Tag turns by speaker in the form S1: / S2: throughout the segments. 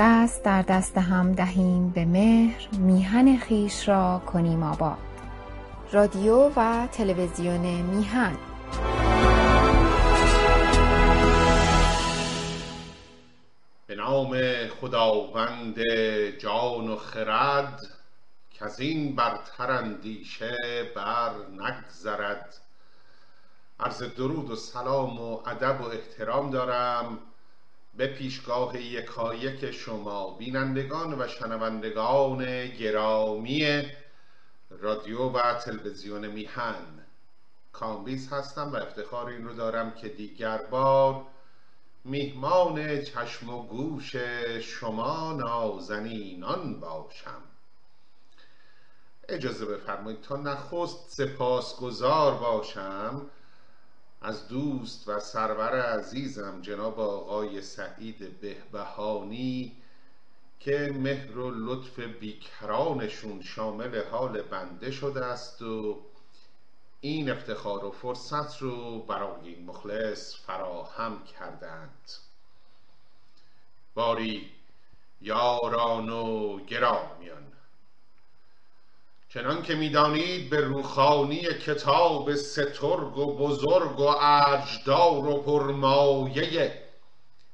S1: دست در دست هم دهیم به مهر میهن خویش را کنیم آباد. رادیو و تلویزیون میهن.
S2: به نام خداوند جان و خرد که از این برتر اندیشه بر نگذرد. عرض درود و سلام و ادب و احترام دارم به پیشگاه یکایک شما بینندگان و شنوندگان گرامی رادیو و تلویزیون میهن. کامبیز هستم و افتخار این رو دارم که دیگر بار میهمان چشم و گوش شما نازنینان باشم. اجازه بفرمایید تا نخست سپاسگزار باشم از دوست و سرور عزیزم جناب آقای سعید بهبهانی که مهر و لطف بیکرانشون شامل حال بنده شده است و این افتخار و فرصت رو برای این مخلص فراهم کردند. باری یاران و گرامیان. چنان که می‌دانید به روخانی کتاب سترگ و بزرگ و ارجدار و پرمایه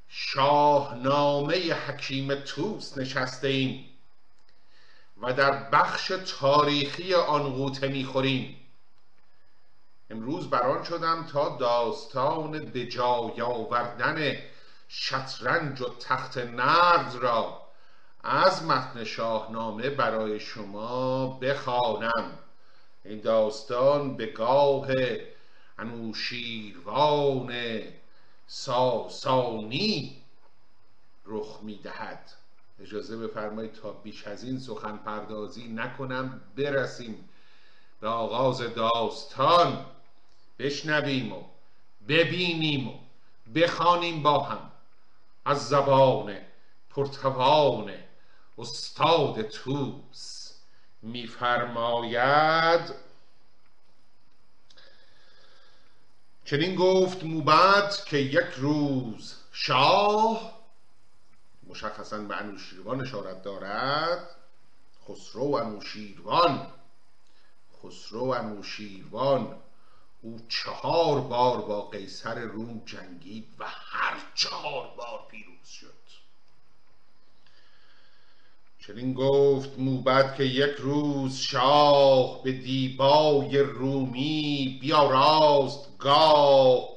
S2: شاهنامه حکیم توس نشسته ایم و در بخش تاریخی آن غوطه می‌خوریم. امروز بران شدم تا داستان به جای آوردن شطرنج و تخت نرد را از متن شاهنامه برای شما بخوانم. این داستان به گاه انوشیروان ساسانی رخ می‌دهد اجازه بفرمایید تا بیش از این سخن پردازی نکنم برسیم به آغاز داستان. بشنویم و ببینیم و بخوانیم با هم از زبان پرتوان استاد توس میفرماید چنین گفت موبد که یک روز شاه مشخصا به انوشیروان اشارت دارد خسرو انوشیروان خسرو انوشیروان او چهار بار با قیصر روم جنگید و هر چهار بار پیروز شد. چنین گفت موبد که یک روز شاه به دیبای رومی بیاراست گاه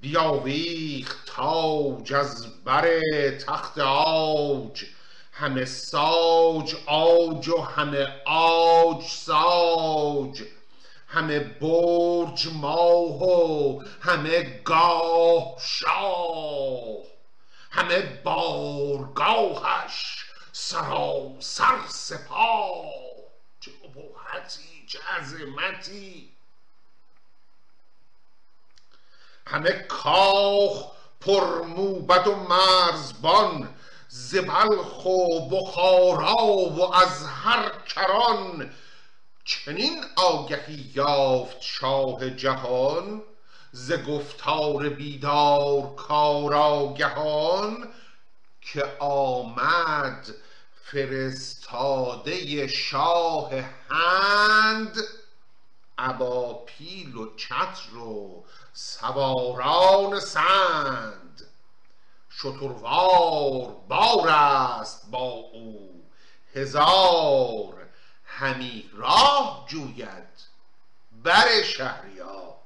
S2: بیاویخت تاج از بر تخت آج همه ساج آج و همه آج ساج همه برج ماه و همه گاه شاه همه بارگاهش سراسر سپاه چه ابهتی چه عظمتی. همه کاخ پر موبد و مرزبان ز بلخ و بخارا و از هر کران. چنین آگهی یافت شاه جهان ز گفتار بیدار کارآگهان که آمد فرستاده شاه هند ابا پیل و چتر و سواران سند. شتروار بار است با او هزار همی راه جوید بر شهریار.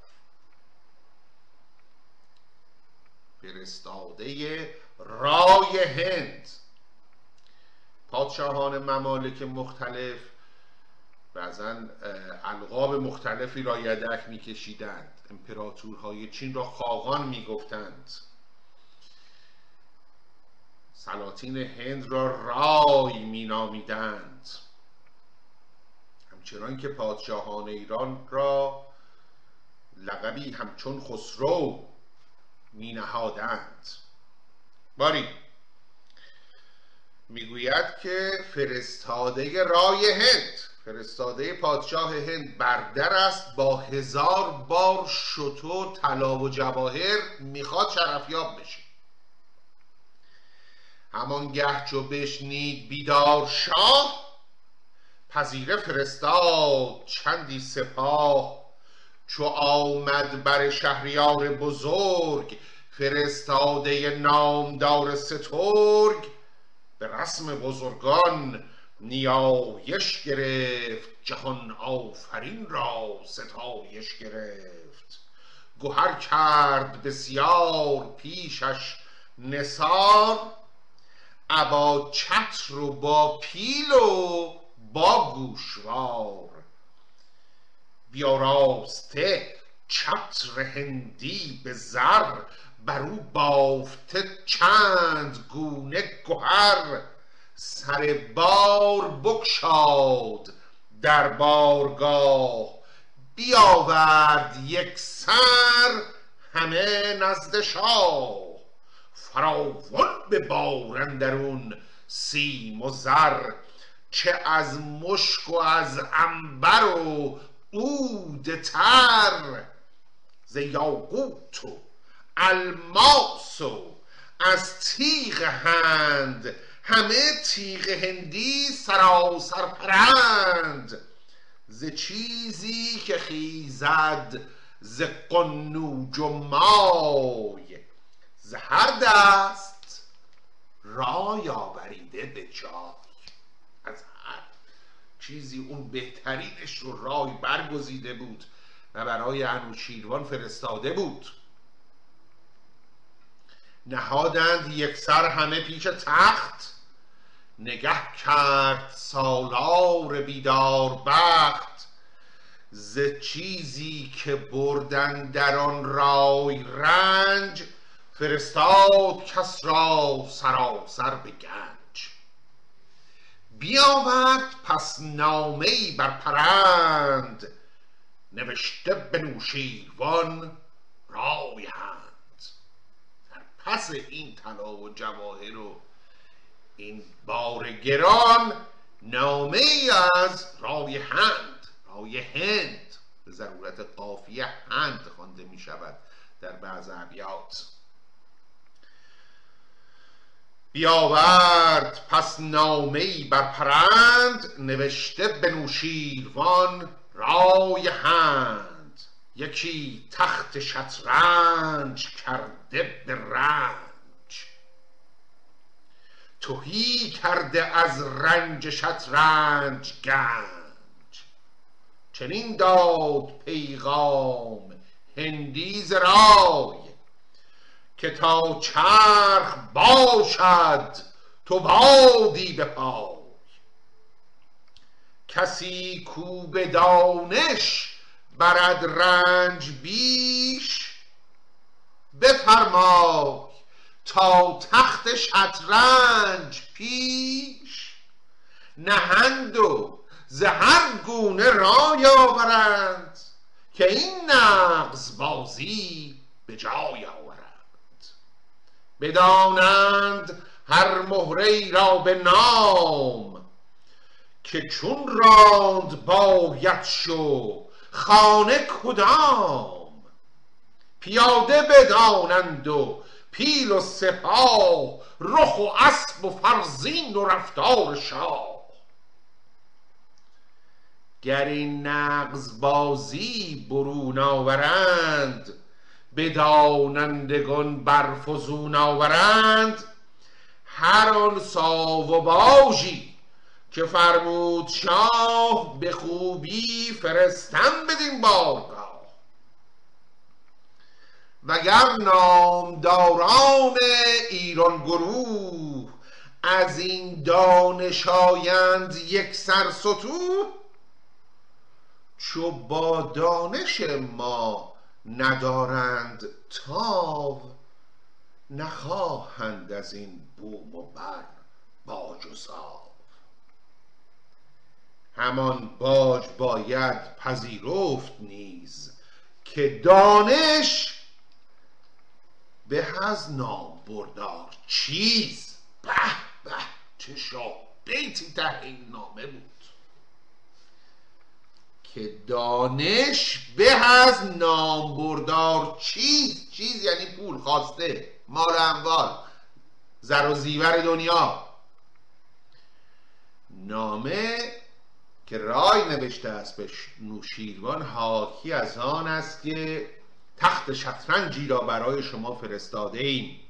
S2: فرستاده رای هند. پادشاهان ممالک مختلف بعضا القاب مختلفی را یدک میکشیدند. امپراتورهای چین را خاقان می‌گفتند. سلاطین هند را رای مینامیدند. همچنان که پادشاهان ایران را لقبی همچون خسرو می نهادند باری می‌گوید که فرستاده رای هند. فرستاده پادشاه هند بردر است. با هزار بار شتو طلا و جواهر می‌خواد شرفیاب بشه. گه چو بشنید بیدار شاه پذیره فرستاد چندی سپاه. چو آمد بر شهریار بزرگ فرستاده نامدار سترگ به رسم بزرگان نیایش گرفت جهان آفرین را ستایش گرفت. گوهر کرد بسیار پیشش نثار ابا چتر و با پیل و با گوشوار. بیاراسته چتر هندی به زر بر او بافته چند گونه گهر سر بار بگشاد در بارگاه بیاورد یک سر همه نزد شاه. فراوان به بارندرون سیم و زر چه از مشک و از انبر و عود تر. ز یاقوت و الماس و از تیغ هند همه تیغ هندی سراسر پرند ز چیزی که خیزد ز قنوج و مای. ز هر دست رای آوریده به جای. از هر چیزی اون بهترینش رو رای برگزیده بود و برای انوشیروان فرستاده بود. نهادند یک سر همه پیش تخت. نگه کرد سالار بیدار بخت. ز چیزی که بردن در آن رای رنج فرستاد کس را سراسر به گنج. بیاورد پس نامه ای بر پرند نوشته به نوشیروان رای هند در پس این طلا و جواهر و این بار گران نامه ای از رای هند رای هند. به ضرورت قافیه هند خوانده می شود در بعض ابیات. بیاورد پس نامه ای بر پرند نوشته به نوشیروان رای هند. یکی تخت شطرنج کرده به رنج. تهی کرده از رنج شطرنج گنج. چنین داد پیغام هندی رای که تا چرخ باشد تو بادی به پای. کسی کو به دانش برد رنج بیش. بفرمای تا تخت شطرنج پیش. نهند و ز هر گونه رای آورند که این نغز بازی به جای آورند. بدانند هر مهره را به نام که چون راند باید شو خانه کدام؟ پیاده بدانند و پیل و سپاه رخ و اسب و فرزین و رفتار شاه. گر این نغز بازی برون آورند بدانندگان برفزون آورند هر آن ساو و باژی که فرمود شاه به خوبی فرستم بدین بارگاه وگر نامداران ایران گروه از این دانش آیند یک سر ستوه چو با دانش ما ندارند تاو نخواهند از این بوم و بر باج و همان باج باید پذیرفت نیز که دانش به از نام بردار چیز. به به چه بیتی ته این نامه بود. که دانش به از نام بردار چیز چیز یعنی پول خواسته مال اموال زر و زیور دنیا. نامه که رای نوشته است به نوشیروان حاکی از آن است که تخت شطرنجی را برای شما فرستاده ایم.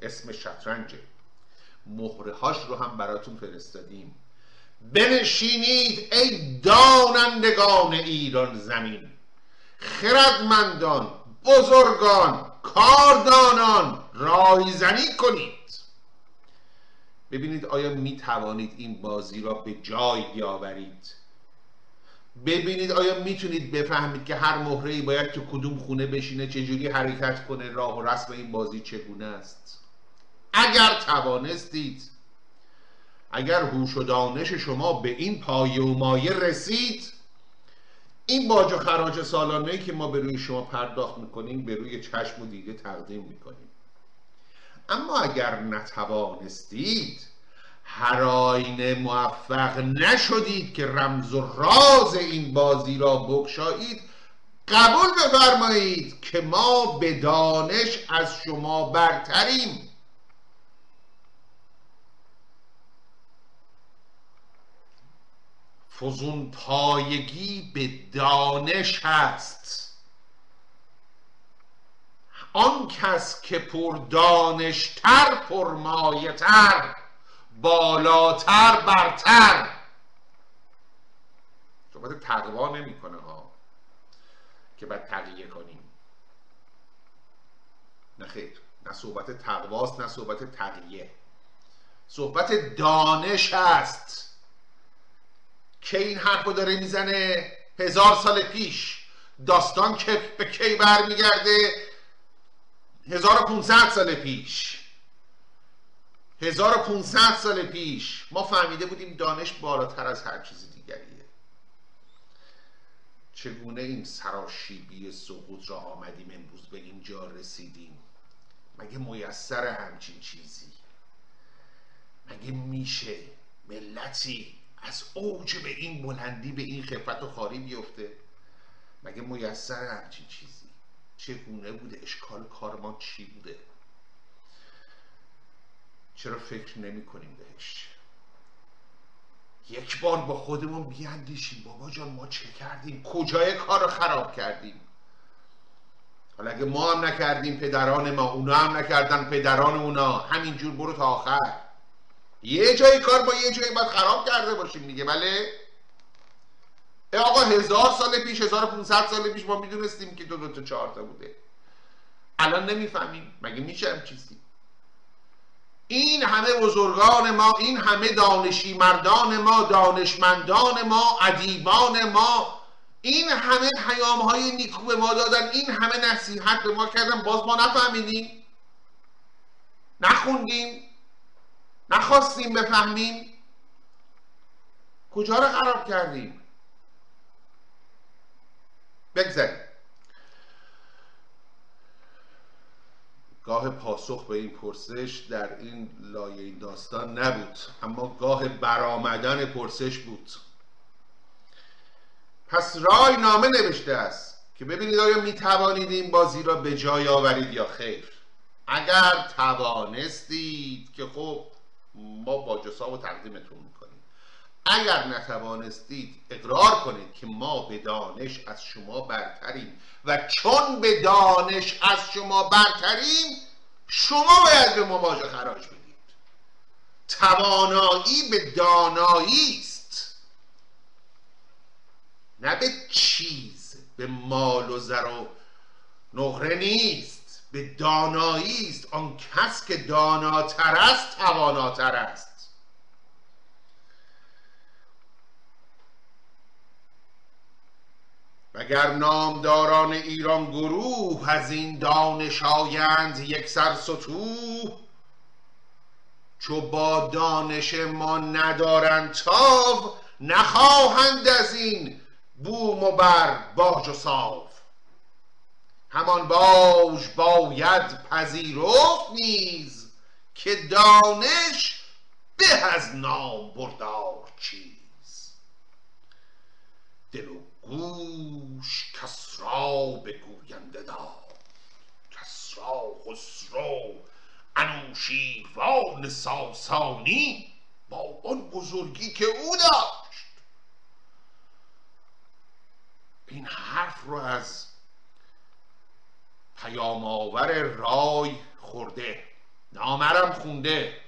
S2: اسم شطرنجه. مهره هاش رو هم براتون فرستادیم. بنشینید ای دانندگان ایران زمین. خردمندان بزرگان کاردانان رایزنی کنید. ببینید آیا می توانید این بازی را به جای بیاورید؟ ببینید آیا می‌تونید بفهمید که هر مهره باید تو کدوم خونه بشینه چجوری حرکت کنه راه و رسم این بازی چگونه است؟ اگر توانستید. اگر هوش و دانش شما به این پایه و مایه رسید این باج و خراج سالانه که ما به روی شما پرداخت می‌کنیم به روی چشم و دیده تقدیم می‌کنیم. اما اگر نتوانستید هر آینه موفق نشدید که رمز و راز این بازی را بکشایید قبول بفرمایید که ما به دانش از شما برتریم. فزون پایگی به دانش هست. آن کس که پر دانشتر پر تر بالاتر برتر. صحبت تقوا نمی‌کنه ها. که بعد تقیه کنیم. نه خیر. نه صحبت تقواست نه صحبت تقیه. صحبت دانش است. که این حرفو داره می‌زنه؟ هزار سال پیش. داستان که به کی برمیگرده؟ 1500 سال پیش. 1500 سال پیش. ما فهمیده بودیم دانش بالاتر از هر چیز دیگریه. چگونه این سراشیبی سقوط را آمدیم امروز به اینجا رسیدیم؟ مگه میسر همچین چیزی؟ مگه میشه ملتی از اوج به این بلندی به این خفت و خاری بیفته؟ مگه میسر همچین چیزی؟ چگونه بوده اشکال کار ما چی بوده؟ چرا فکر نمی کنیم بهش؟ یک بار با خودمون بیاندیشیم. بابا جان ما چه کردیم؟ کجای کار رو خراب کردیم؟ حالا اگه ما هم نکردیم پدران ما اونا هم نکردن پدران اونا. همینجور برو تا آخر. یه جای کار با یه جایی باید خراب کرده باشیم دیگه بله؟ آقا هزار سال پیش 1500 سال پیش ما می‌دونستیم که دو دو تا چهار تا بوده. الان نمی‌فهمیم. مگه میشه هم چیزی؟ این همه بزرگان ما این همه دانشی مردان ما دانشمندان ما ادیبان ما این همه پیام های نیکو به ما دادن این همه نصیحت به ما کردن. باز ما نفهمیدیم. نخوندیم. نخواستیم بفهمیم. کجا رو خراب کردیم؟ بگذاریم گاه پاسخ به این پرسش در این لایه این داستان نبود اما گاه برآمدن پرسش بود. پس رای نامه نوشته است که ببینید آیا می توانید این بازی را به جای آورید یا خیر. اگر توانستید که خب ما با و تقدیمتون اگر نتوانستید اقرار کنید که ما به دانش از شما برتریم و چون به دانش از شما برتریم شما باید به ما باج خراج بدید. توانایی به دانایی است. نه به چیز به مال و زر و نقره نیست. به دانایی است. آن کس که داناتر است تواناتر است. وگر نامداران ایران گروه از این دانش آیند یک سر سطوح چو با دانش ما ندارند تاو نخواهند از این بوم و بر باج و صاف همان باج باید پذیرفت نیز که دانش به از نام بردار چیز. دل گوش کسرا به گوینده داد. کسرا خسرو انوشیروان ساسانی با آن بزرگی که او داشت. این حرف رو از پیام آور رای خورده. نامرم خونده.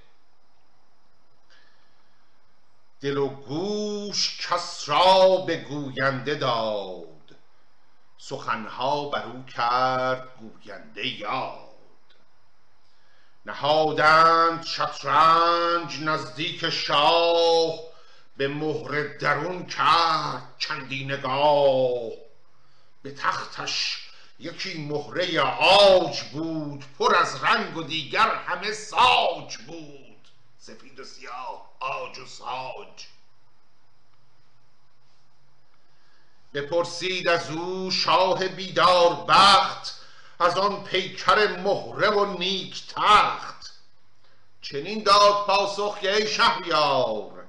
S2: دل و گوش کس را به گوینده داد. سخنها بر او کرد گوینده یاد. نهادند شطرنج نزدیک شاه به مهر درون کرد چندی نگاه. به تختش یکی مهره آج بود پر از رنگ و دیگر همه ساج بود. سفید و سیاه آج و ساج. بپرسید از او شاه بیدار بخت از آن پیکر مهره و نیک تخت. چنین داد پاسخ که ای شهریار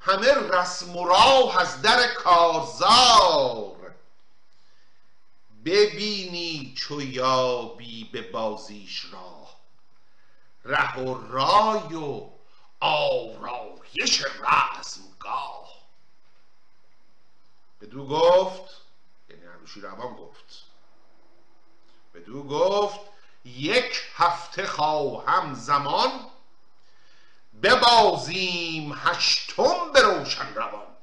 S2: همه رسم و راه از در کارزار. ببینی چو یابی به بازیش راه ره و رای و آرایش رزمگاه بدو گفت یعنی روان گفت. بدو گفت یک هفته خواهم زمان ببازیم هشتم به روشن روان.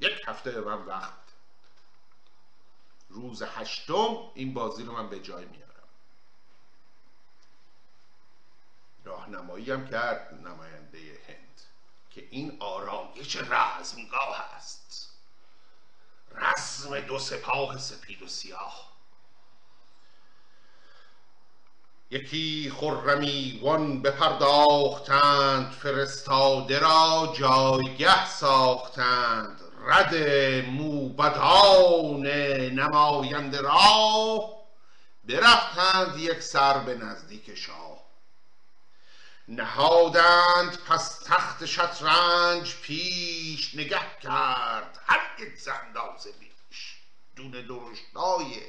S2: یک هفته به من وقت روز هشتم این بازی رو من به جای میارم. راهنمایی هم کرد نماینده هند که این آرایش رزمگاه است. رسم دو سپاه سپید و سیاه. یکی خرمیوان بپرداختند فرستاده را جایگه ساختند. رد موبدان نماینده را برفتند یک سر به نزدیک شاه. نهادند پس تخت شطرنج پیش نگه کرد هر یک زندازه بیش. دون درشتای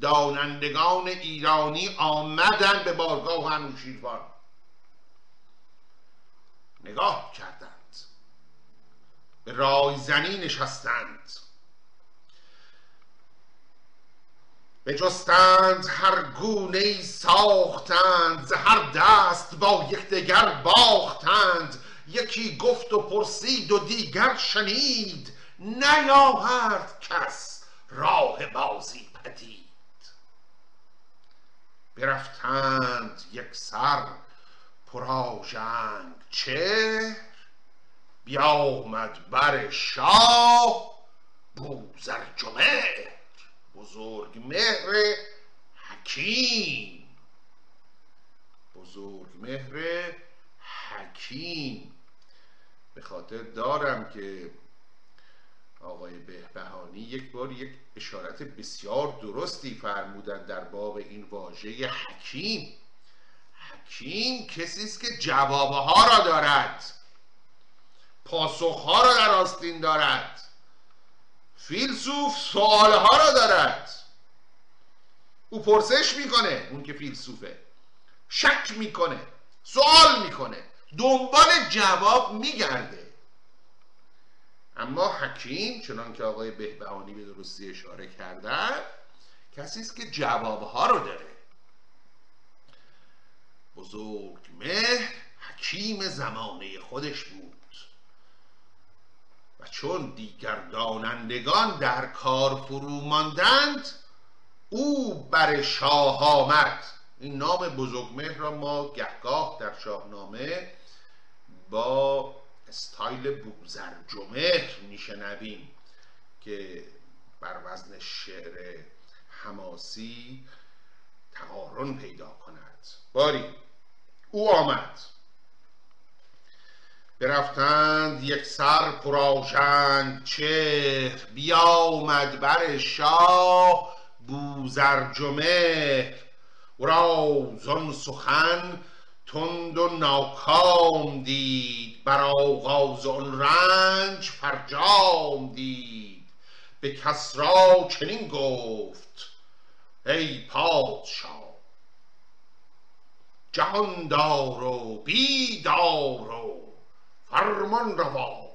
S2: دانندگان ایرانی آمدن به بارگاه انوشیروان. نگاه کردند. به رایزنی نشستند. جستند هر گونه ساختند ز هر دست با یکدیگر باختند. یکی گفت و پرسید و دیگر شنید. نیاورد کس راه بازی پدید. برفتند یک سر پراژنگ چهر بیامد بر شاه بوزرجمهر. بزرگ. مهر حکیم. بزرگ. مهر حکیم. به خاطر دارم که آقای بهبهانی یک بار یک اشارت بسیار درستی فرمودن در باب این واژه حکیم. حکیم کسی است که جوابها را دارد. پاسخها را در آستین دارد. فیلسوف سوالها را دارد. او پرسش می‌کنه اون که فیلسوفه. شک می‌کنه سوال می‌کنه دنبال جواب میگرده. اما حکیم چنان که آقای بهبهانی به درستی اشاره کردن کسی است که جوابها رو داره. بزرگ مهر حکیم زمانه خودش بود. چون دیگر دانندگان در کار فرو ماندند او بر شاه آمد. این نام بزرگمهر را ما گهگاه در شاهنامه با استایل بوزرجمهر میشنویم که بر وزن شعر حماسی تقارن پیدا کند. باری او آمد. برفتند یک سر پراشنگ چهر بیامد بر شاه بوزرجمهر و را زن سخن تند و ناکام دید بر آغاز آن رنج فرجام دید. به کسرا چنین گفت ای پادشاه جهاندار و بیدار و فرمان روا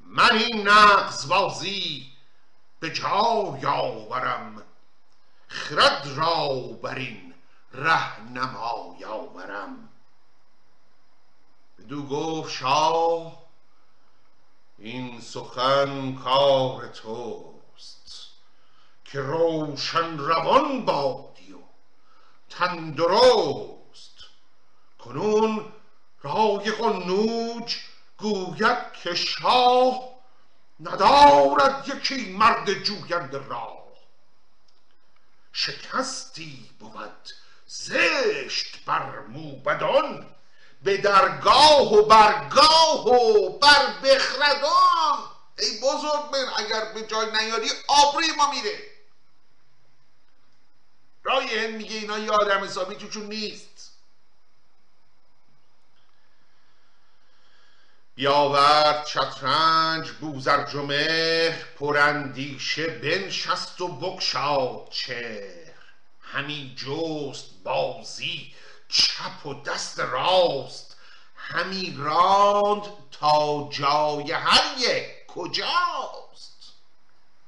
S2: من این نقص بازی به جای آورم. خرد را بر این رهنمای آورم بدو گفت شاه این سخن کار توست که روشن روان بادی و تندرست. کنون رای قنوج گوید که شاه ندارد یکی مرد جویند راه شکستی بود زشت بر موبدان به درگاه و برگاه و بر بخردان. ای بزرگ من اگر به جای نیاری آبروی ما میره. رای هند میگه اینا یه آدم حسابی توشون نیست. بیاورد شطرنج بوزرج و مهر پراندیشه بنشست و بگشاد چهر. همی جست بازی چپ و دست راست. همی راند تا جای هر یک کجاست.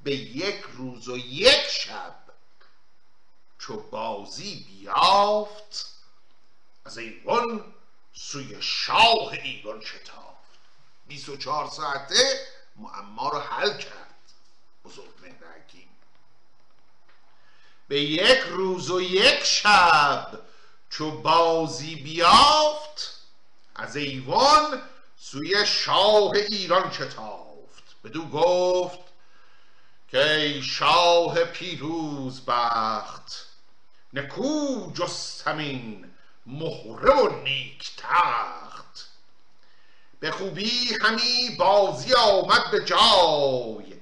S2: به یک روز و یک شب چو بازی بیافت از ایوان سوی شاه ایران شتافت. 24 ساعته معما رو حل کرد. بزرگ مهر حکیم. به یک روز و یک شب چو بازی بیافت از ایوان سوی شاه ایران شتافت. بدو گفت که ای شاه پیروز بخت نکو جستمین مهره و نیک تخت به خوبی همی بازی آمد به جای.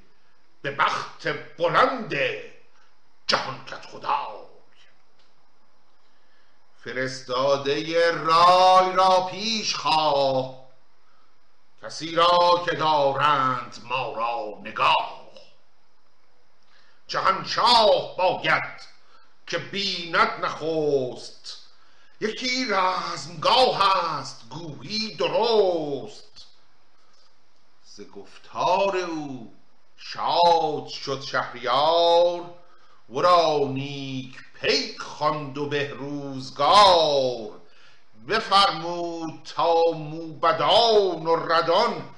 S2: به بخت بلند جهان کت خدای. فرستاده رای را پیش خواه. کسی را که دارند ما را نگاه. جهانشاه باید که بیند نخست یکی رزمگاه است گویی درست. ز گفتار او شاد شد شهریار ورا نیک پیک خواند و به روزگار بفرمود تا موبدان و ردان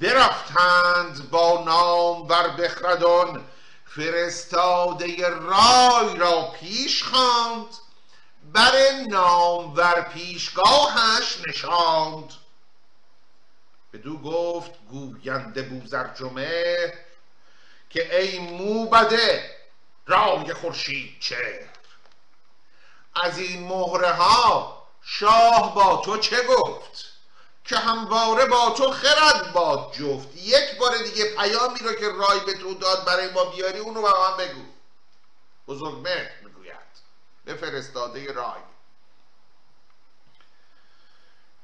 S2: برفتند با نام بر بخردان. فرستاده رای را پیش خواند بر نام ور پیشگاهش نشاند. بدو گفت گوینده بوزرجمه که ای موبده رای خورشید چهر. از این مهره ها شاه با تو چه گفت؟ که همواره با تو خرد باد جفت. یک بار دیگه پیامی رو که رای به تو داد برای ما بیاری اونو به من بگو. بزرگ مهر می‌گوید به فرستاده رای.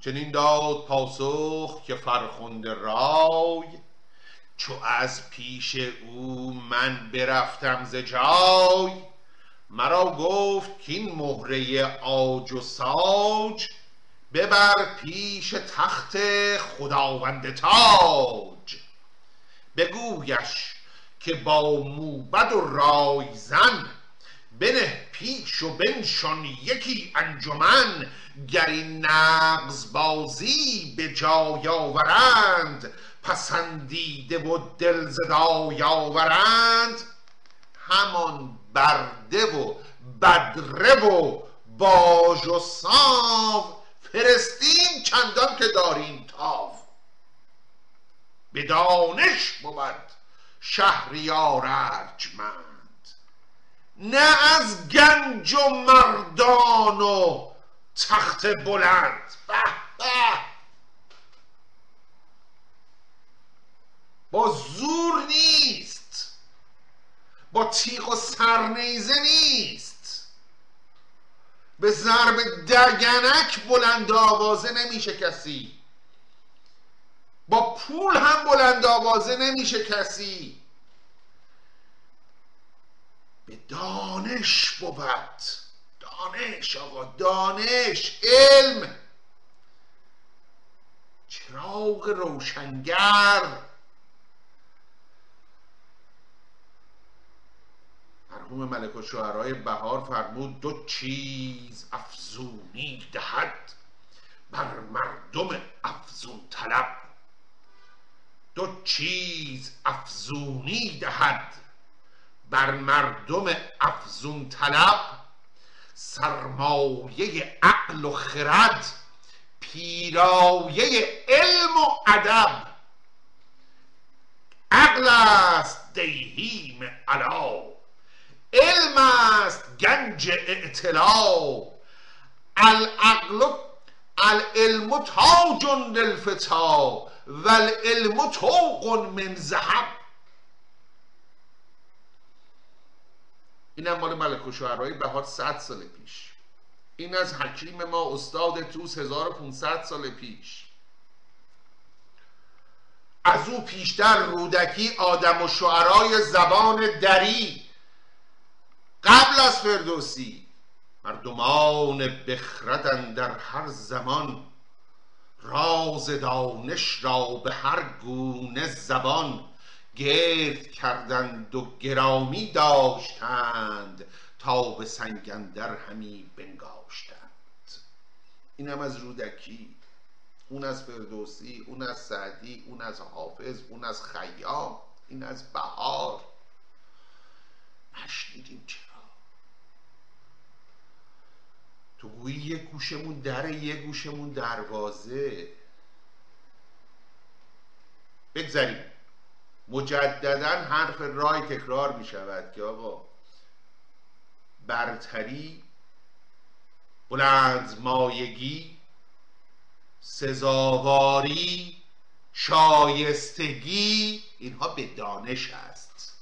S2: چنین داد پاسخ که فرخنده رای چو از پیش او من برفتم ز جای. مرا گفت که این مهره آج و ساج ببر پیش تخت خداوند تاج. بگویش که با موبد و رایزن بنه پیش و بنشان یکی انجمن گر این نغز بازی به جای آورند پسندیده و دل زدای آورند همان برده و بدره و باژ و ساو فرستیم چندان که داریم تاو. به دانش بود شهریار ارجمند. نه از گنج و مردان و تخت بلند. به به. با زور نیست. با تیغ و سرنیزه نیست. به ضرب دگنک بلند آوازه نمیشه کسی. با پول هم بلند آوازه نمیشه کسی. به دانش بود. دانش آقا دانش علم. چراغ روشنگر. مرحوم ملک و شعرهای بهار فرمود دو چیز افزونی دهد بر مردم افزون طلب. دو چیز افزونی دهد بر مردم افزون طلب سرمایه عقل و خرد پیرایه علم و ادب. عقل است دیهیم علا علم است گنج اعتلا. العقل العلم تاج للفتا و العلم توق من ذهب. اینم مال ملک و شعرهای بهار 100 سال پیش. این از حکیم ما استاد توس 1500 سال پیش. از او پیشتر رودکی آدم و شعرای زبان دری. قبل از فردوسی مردمان بخردن در هر زمان. راز دانش را به هر گونه زبان. گرد کردند و گرامی داشتند تا به سنگندر همی بنگاشتند. اینم از رودکی اون از فردوسی اون از سعدی اون از حافظ اون از خیام این از بهار. نشنیدیم چرا؟ تو گویی یه گوشمون در یه گوشمون دروازه. بگذاریم مجددا حرف رای تکرار می شود که آقا برتری بلند مایگی سزاواری شایستگی اینها به دانش است.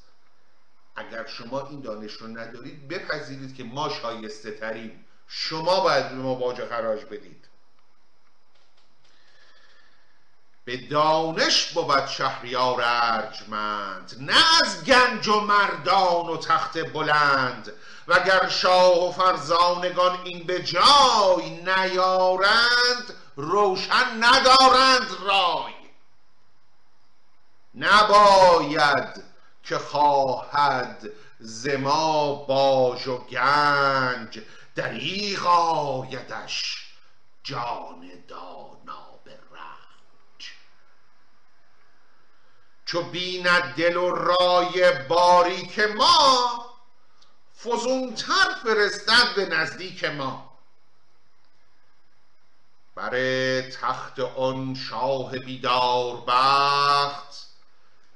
S2: اگر شما این دانش رو ندارید بپذیرید که ما شایسته تریم شما باید به ما باج خراج بدید. به دانش بود شهریار ارجمند نه از گنج و مردان و تخت بلند. وگر شاه و فرزانگان این به جای نیارند روشن ندارند رای. نباید که خواهد زما باج و گنج دریغ آیدش جان دانا به رنج چو بیند دل و رای باریک ما فزونتر فرستد به نزدیک ما. بر تخت آن شاه بیدار بخت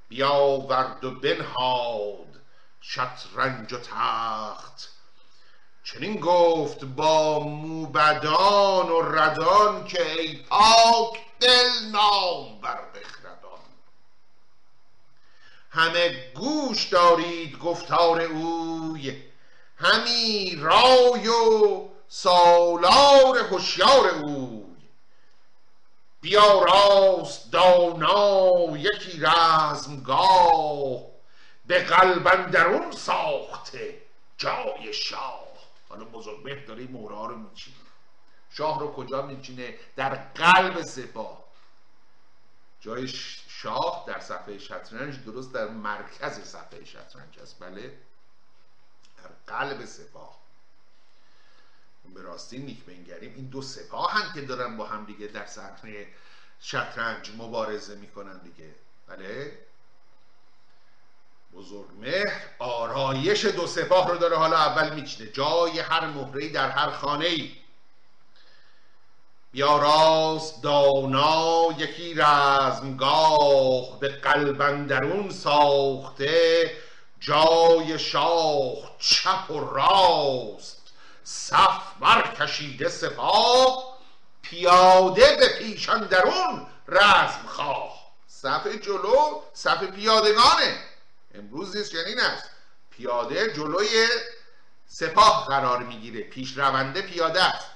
S2: بیاورد و بنهاد شطرنج و تخت. چنین گفت با موبدان و ردان که ای پاک دل نام بر همه گوش دارید گفتار اوی. همی رای و سالار هوشیار اوی. بیا راست دانا یکی رزمگاه به قلب اندرون ساخته جای شاه. حالا بزرگ داره مهره رو میچینه. شاه رو کجا میچینه؟ در قلب سپاه. جای شاه در صفحه شطرنج درست در مرکز صفحه شطرنج است. بله در قلب سپاه. به راستی نیک بنگریم. این دو سپاه هم که دارن با هم دیگه در صحنه شطرنج مبارزه می‌کنن دیگه. بله؟ بزرگ مهر آرایش دو سپاه رو داره حالا اول میچینه. جای هر مهره در هر خانه ای بیا راست دانا یکی رزمگاه به قلبندرون ساخته جای شاه چپ و راست صف برکشیده سپاه پیاده به پیشان درون رزم خواه صف جلو صف پیادگانه. امروز نیست چنین است پیاده جلوی سپاه قرار می‌گیره. پیش رونده پیاده است.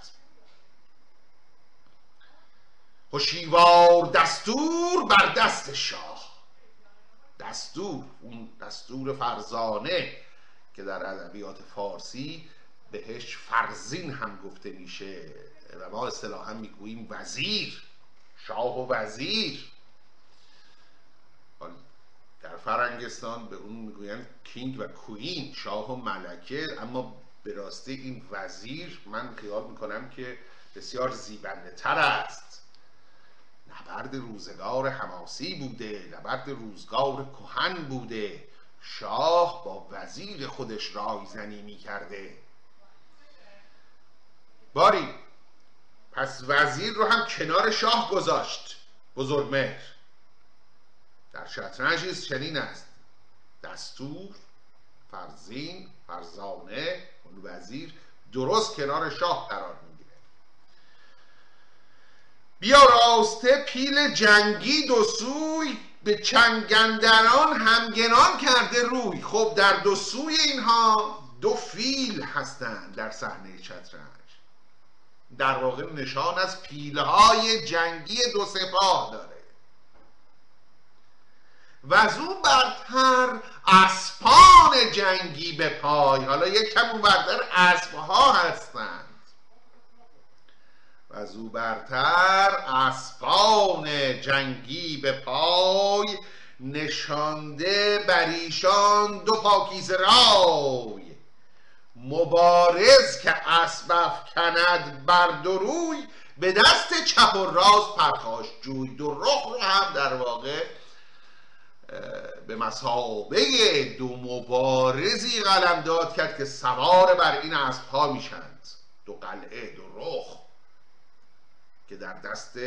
S2: هوشیوار دستور بر دست شاه. دستور اون دستور فرزانه که در ادبیات فارسی بهش فرزین هم گفته میشه و ما اصطلاحا می‌گوییم وزیر شاه و وزیر. در فرنگستان به اون می‌گویند کینگ و کوین شاه و ملکه. اما به راستی این وزیر من خیال می‌کنم که بسیار زیبنده تر است. نبرد روزگار حماسی بوده نبرد روزگار کهن بوده. شاه با وزیر خودش رایزنی می‌کرده. باری پس وزیر رو هم کنار شاه گذاشت بزرگمهر در شطرنج چنین است. دستور فرزین فرزانه اون وزیر درست کنار شاه قرار می‌گیره بیا راسته پیل جنگی دو سوی به چنگندران همگنان کرده روی. خب در دو سوی اینها دو فیل هستند در صحنه شطرنج در واقع نشان از پیلهای جنگی دو سپاه داره. و از اون برتر اسپان جنگی به پای. حالا یک کم اون برتر اسبها هستند از او برتر اسپان جنگی به پای نشانده بر ایشان دو پاکیز رای. مبارز که اسب کند بر دروی به دست چپ و راست پرخاش جوی. دو رخ رو هم در واقع به مسابه دو مبارزی قلم داد کرد که سوار بر این اسبها میشند دو قلعه دو رخ. که در دست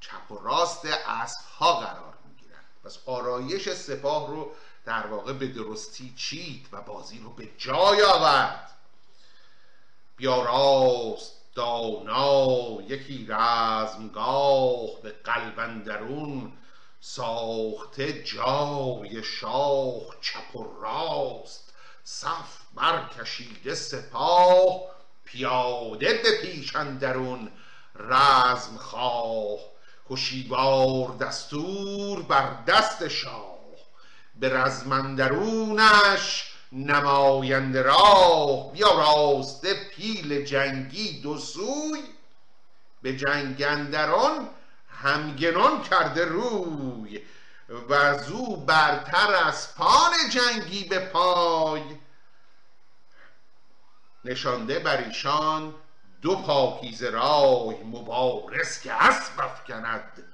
S2: چپ و راست اسبها قرار می‌گیرند. پس آرایش سپاه رو در واقع به درستی چید و بازی رو به جای آورد. بیا راست دانا یکی رزمگاه به قلبندرون ساخته جای شاه چپ و راست. صف برکشیده سپاه پیاده به پیش اندرون رزم خواه کشیوار دستور بر دست شاه. به رزمندرونش نماینده راه بیا راسته پیل جنگی دو سوی. به جنگندران همگنان کرده روی و زو برتر از پان جنگی به پای. نشانده بر ایشان دو پاکیز رای مبارز که اسب افکند.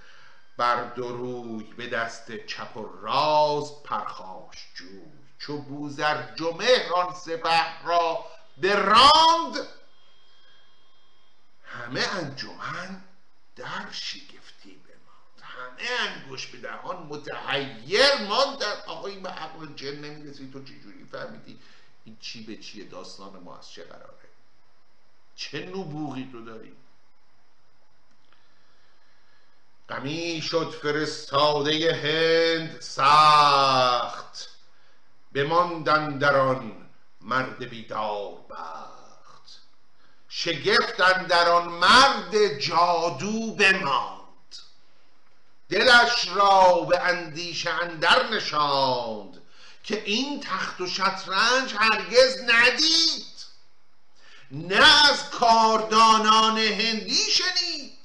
S2: بر دروی به دست چپ و راز پرخاش جوی. چو بوزر جمهران سپه را براند همه انجمن در شگفتی بماند. همه انگوش به دهان متحیر ماندن آقا این به عقل جن نمی‌رسی تو چجوری فهمیدی؟ این چی به چیه؟ داستان ما از چه قراره؟ چه نبوغی تو داری؟ غمی شد فرستاده هند سخت بماندن در آن مرد بیدار بخت. شگفتن در آن مرد جادو بماند. دلش را به اندیشه اندر نشاند که این تخت و شطرنج هرگز ندید. نه از کاردانان هندی شنید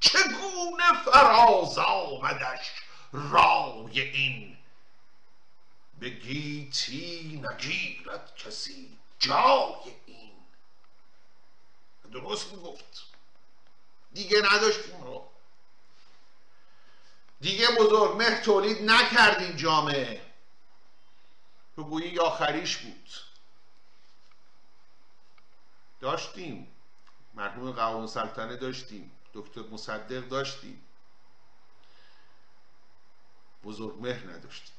S2: چگونه فراز آمدش رای این؟ به گیتی نگیرد کسی جای این. درست می‌گفت. دیگه نداشتیم رو. دیگه بزرگ مه تولید نکردیم جامعه. تو گویی آخریش بود. داشتیم. مرحوم قوام سلطنه داشتیم. دکتر مصدق داشتیم. بزرگ مهر نداشتیم.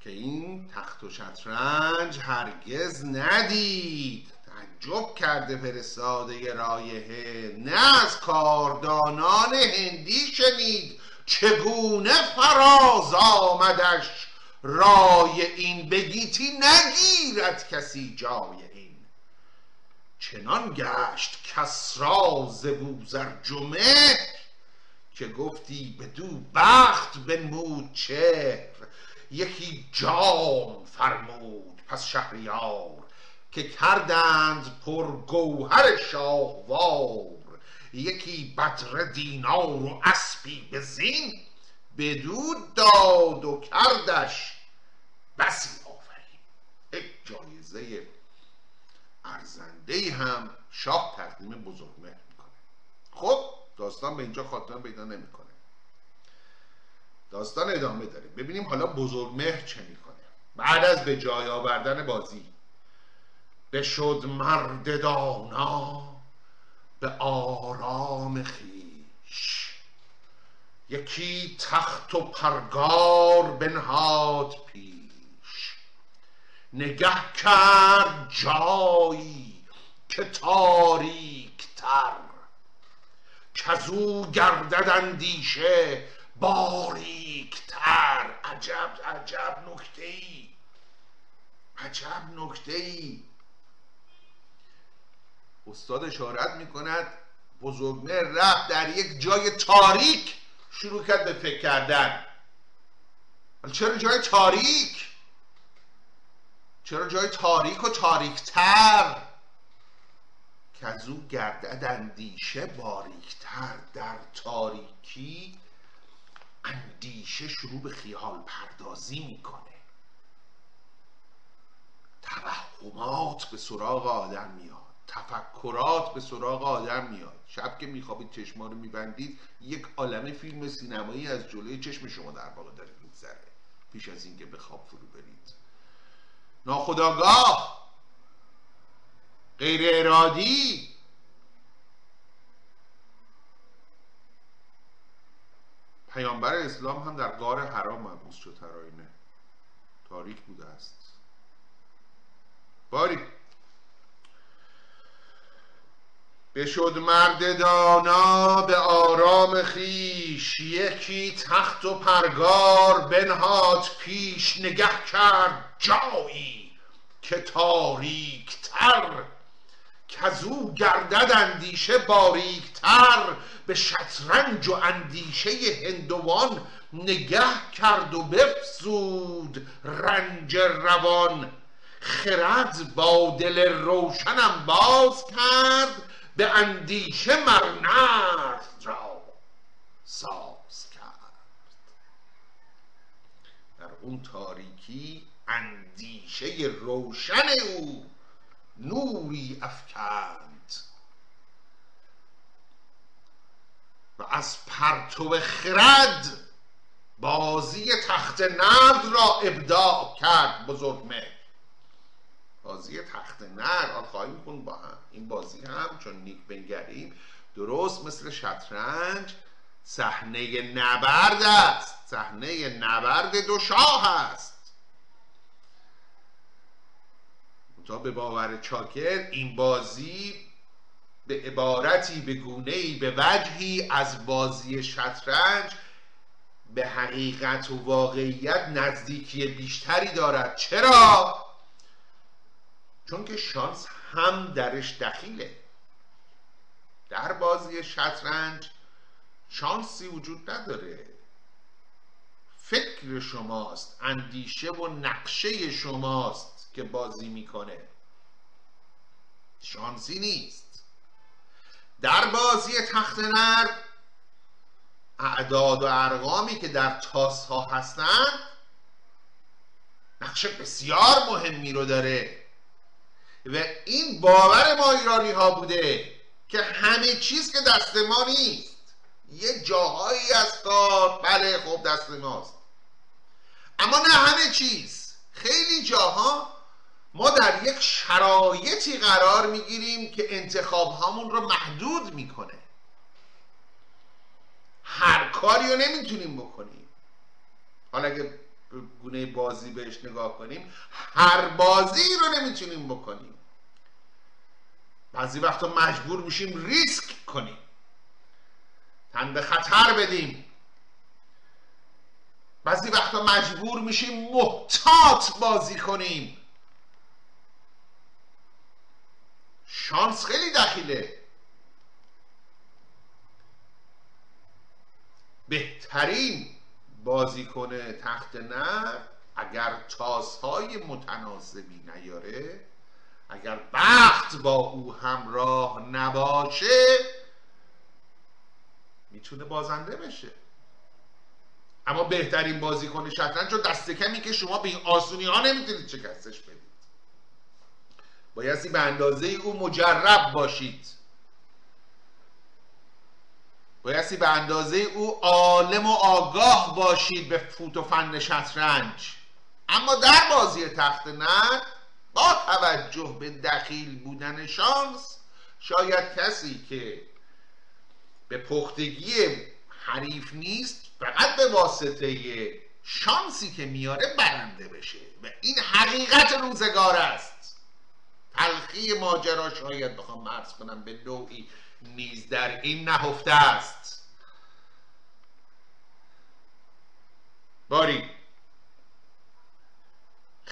S2: که این تخت و شطرنج هرگز ندید. تعجب کرده فرستاده رایحه. نه از کاردانان هندی شنید. چگونه فراز آمدش رای این بگیتی نگیرد کسی جای این؟ چنان گشت کسرا ز بوزرجمه که گفتی به دو بخت بنمود چهر. یکی جام فرمود پس شهریار که کردند پر گوهر شاهوار. یکی بدر دینار و اسبی به زین بدو داد و کردش. بسی آفرین. یک جایزه ارزنده هم شاه تقدیم بزرگ می‌کنه. خب داستان به اینجا خاتمه پیدا نمی‌کنه. داستان ادامه داره. ببینیم حالا بزرگ مهر چه می‌کنه. بعد از به جای آوردن بازی بشد مرد دانا. به آرام خیش. یکی تخت و پرگار بنهاد پیش. نگه کرد جایی که تاریک تر کزو گردد اندیشه باریک تر عجب عجب نکته ای عجب نکته ای استاد اشارت می‌کند بزرگمه رفت در یک جای تاریک شروع کرد به فکر کردن. چرا جای تاریک؟ چرا جای تاریک و تاریکتر؟ کزو گردد اندیشه باریکتر. در تاریکی اندیشه شروع به خیال پردازی می‌کنه. توهمات به سراغ آدم میاد. تفکرات به سراغ آدم میاد. شب که میخوابید چشما رو میبندید یک عالم فیلم سینمایی از جلوی چشم شما در واقع داره میگذره. پیش از اینکه به خواب فرو برید. ناخداگاه غیر ارادی! پیامبر اسلام هم در غار حرام محبوس شد تراینه تاریک بوده است. باری بشد مرد دانا به آرام خیش یکی تخت و پرگار بنهاد پیش نگه کرد جایی که تاریک تر کزو گردد اندیشه باریکتر به شطرنج و اندیشه هندوان نگه کرد و بفزود رنج روان. خرد با دل روشنم باز کرد به اندیشه مرنرد را ساز کرد. در اون تاریکی اندیشه روشن او نوری افکند. و از پرتو خرد بازی تخت نرد را ابداع کرد بزرگ بازی تخت نرد آن خواهیم کن با هم. این بازی هم چون نیک بنگریم درست مثل شطرنج صحنه نبرد است. صحنه نبرد دو شاه است. تا به باور چاکر این بازی به عبارتی به گونه به وجهی از بازی شطرنج به حقیقت و واقعیت نزدیکی بیشتری دارد. چرا؟ چون که شانس هم درش دخیله. در بازی شطرنج شانسی وجود نداره. فکر شماست اندیشه و نقشه شماست که بازی می‌کنه. شانسی نیست. در بازی تخت نرد اعداد و ارقامی که در تاس ها هستند نقش بسیار مهمی رو داره. و این باور ما ایرانی ها بوده که همه چیز که دست ما نیست. یه جاهایی است بله خب دست ماست. اما نه همه چیز. خیلی جاها ما در یک شرایطی قرار می‌گیریم که انتخاب هامون رو محدود می‌کنه. هر کاری رو نمی‌تونیم بکنیم. حالا اگه گونه بازی بهش نگاه کنیم هر بازی رو نمی‌تونیم بکنیم. بعضی وقتا مجبور میشیم ریسک کنیم. تن به خطر بدیم. بعضی وقتا مجبور میشیم محتاط بازی کنیم. شانس خیلی دخیله. بهترین بازیکن تخت نر اگر تازهای متناسبی نیاره اگر بخت با او همراه نباشه می‌تونه بازنده بشه. اما بهترین بازیکن شطرنج رو دست کمی که شما به این آسونی ها نمی‌تونید شکستش بدید. بایستی به اندازه او مجرب باشید. بایستی به اندازه او عالم و آگاه باشید به فوت و فن شطرنج. اما در بازی تخت نه توجه به دخیل بودن شانس شاید کسی که به پختگی حریف نیست فقط به واسطه شانسی که میاره برنده بشه. و این حقیقت روزگار است. تلخی ماجرا شاید بخوام مرز کنم به نوعی نیز در این نهفته است. باری.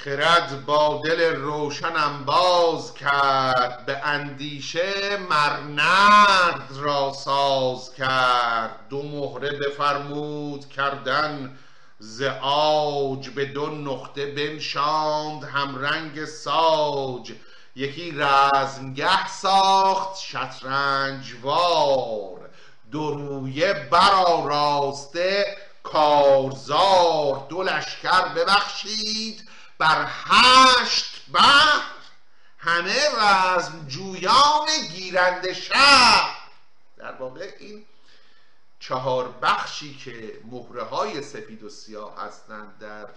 S2: خرد با دل روشنم باز کرد به اندیشه مرنرد را ساز کرد. دو مهره بفرمود کردن ز آج به دو نقطه بنشاند رنگ ساج. یکی رزمگه ساخت شطرنجوار دو رویه برآراسته کارزار. دو لشکر ببخشید بر هشت بحر همه رزم جویان گیرنده شهر. در واقع این چهار بخشی که مهره های سفید و سیاه هستند در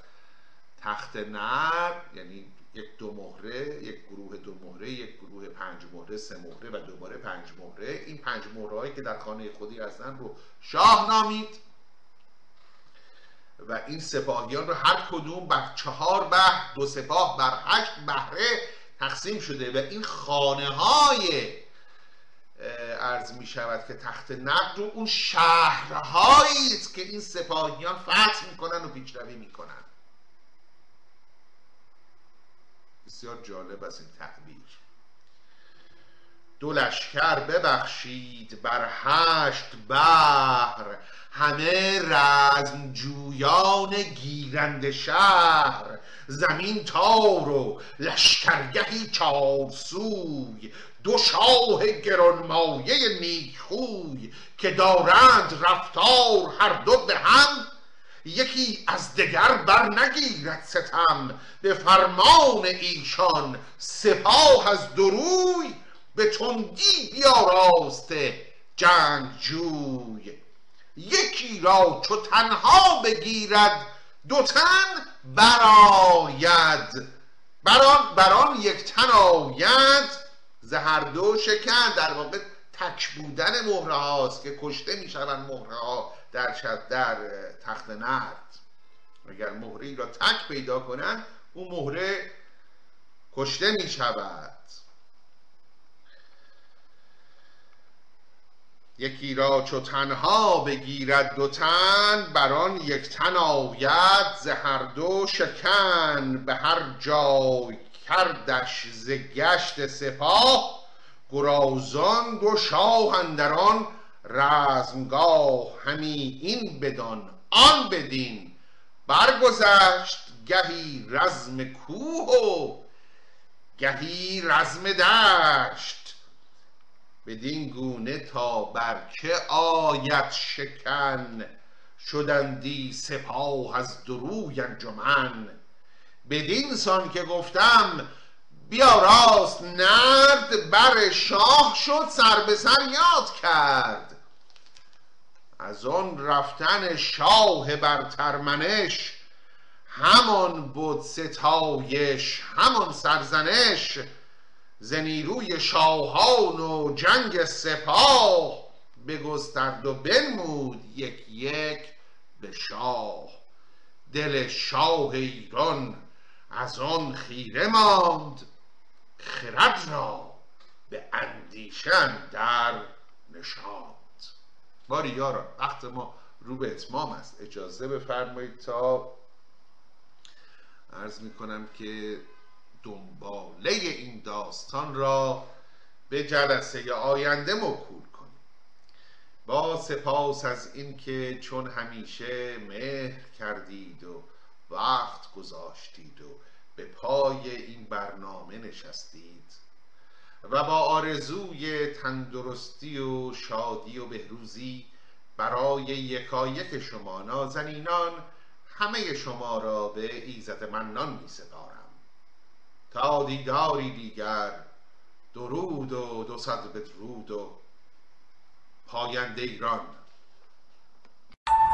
S2: تخت نر یعنی یک دو مهره یک گروه دو مهره یک گروه پنج مهره سه مهره و دوباره پنج مهره این پنج مهره هایی که در خانه خودی هستند رو شاه نامید. و این سپاهیان رو هر کدوم بر چهار بحر دو سپاه بر هشت بهره تقسیم شده و این خانه های عرض می شود که تخت نقد رو اون شهرهایی که این سپاهیان فتح می‌کنن و پیشروی می‌کنن. بسیار جالب از این تعبیر دو لشکر ببخشید بر هشت بحر. همه رزم جویان گیرند شهر. زمین تار و لشکرگهی چارسوی. دو شاه گرانمایه نیکخوی که دارند رفتار هر دو به هم. یکی از دگر بر نگیرد ستم. به فرمان ایشان سپاه از دروی به تندی بیاراسته جنگجوی یکی را چو تنها بگیرد دو تن براید بران, بران یک تن آید. زهر دو شکن. در واقع تک بودن مهره هاست که کشته می‌شوند مهره ها در, در تخت نرد اگر مهره را تک پیدا کنند اون مهره کشته می شود یکی را چو تنها بگیرد دو تن بر آن یک تن آید ز هر دو شکن به هر جای کردش ز گشت سپاه. گرازان دو شاه اندران رزمگاه همی این بدان آن بدین. برگذشت گهی رزم کوه و گهی رزم دشت. بدین گونه تا بر که آید شکن؟ شدندی سپاه از دروی انجمن. بدین سان که گفتم بیا راست نرد بر شاه شد سر به سر یاد کرد. از آن رفتن شاه بر ترمنش همان بود ستایش همان سرزنش. ز نیروی شاهان و جنگ سپاه بگسترد و بنمود یک یک به شاه. دل شاه ایران از آن خیره ماند خرد را به اندیشن در نشاند. باری یارا وقت ما رو به اتمام است. اجازه بفرمایید تا عرض می‌کنم که دنباله این داستان را به جلسه آینده موکول کنیم. با سپاس از اینکه چون همیشه مهر کردید و وقت گذاشتید و به پای این برنامه نشستید و با آرزوی تندرستی و شادی و بهروزی برای یکایک شما نازنینان همه شما را به ایزد منان می سپارم تا دیداری دیگر درود و دو صد بدرود و پاینده ایران.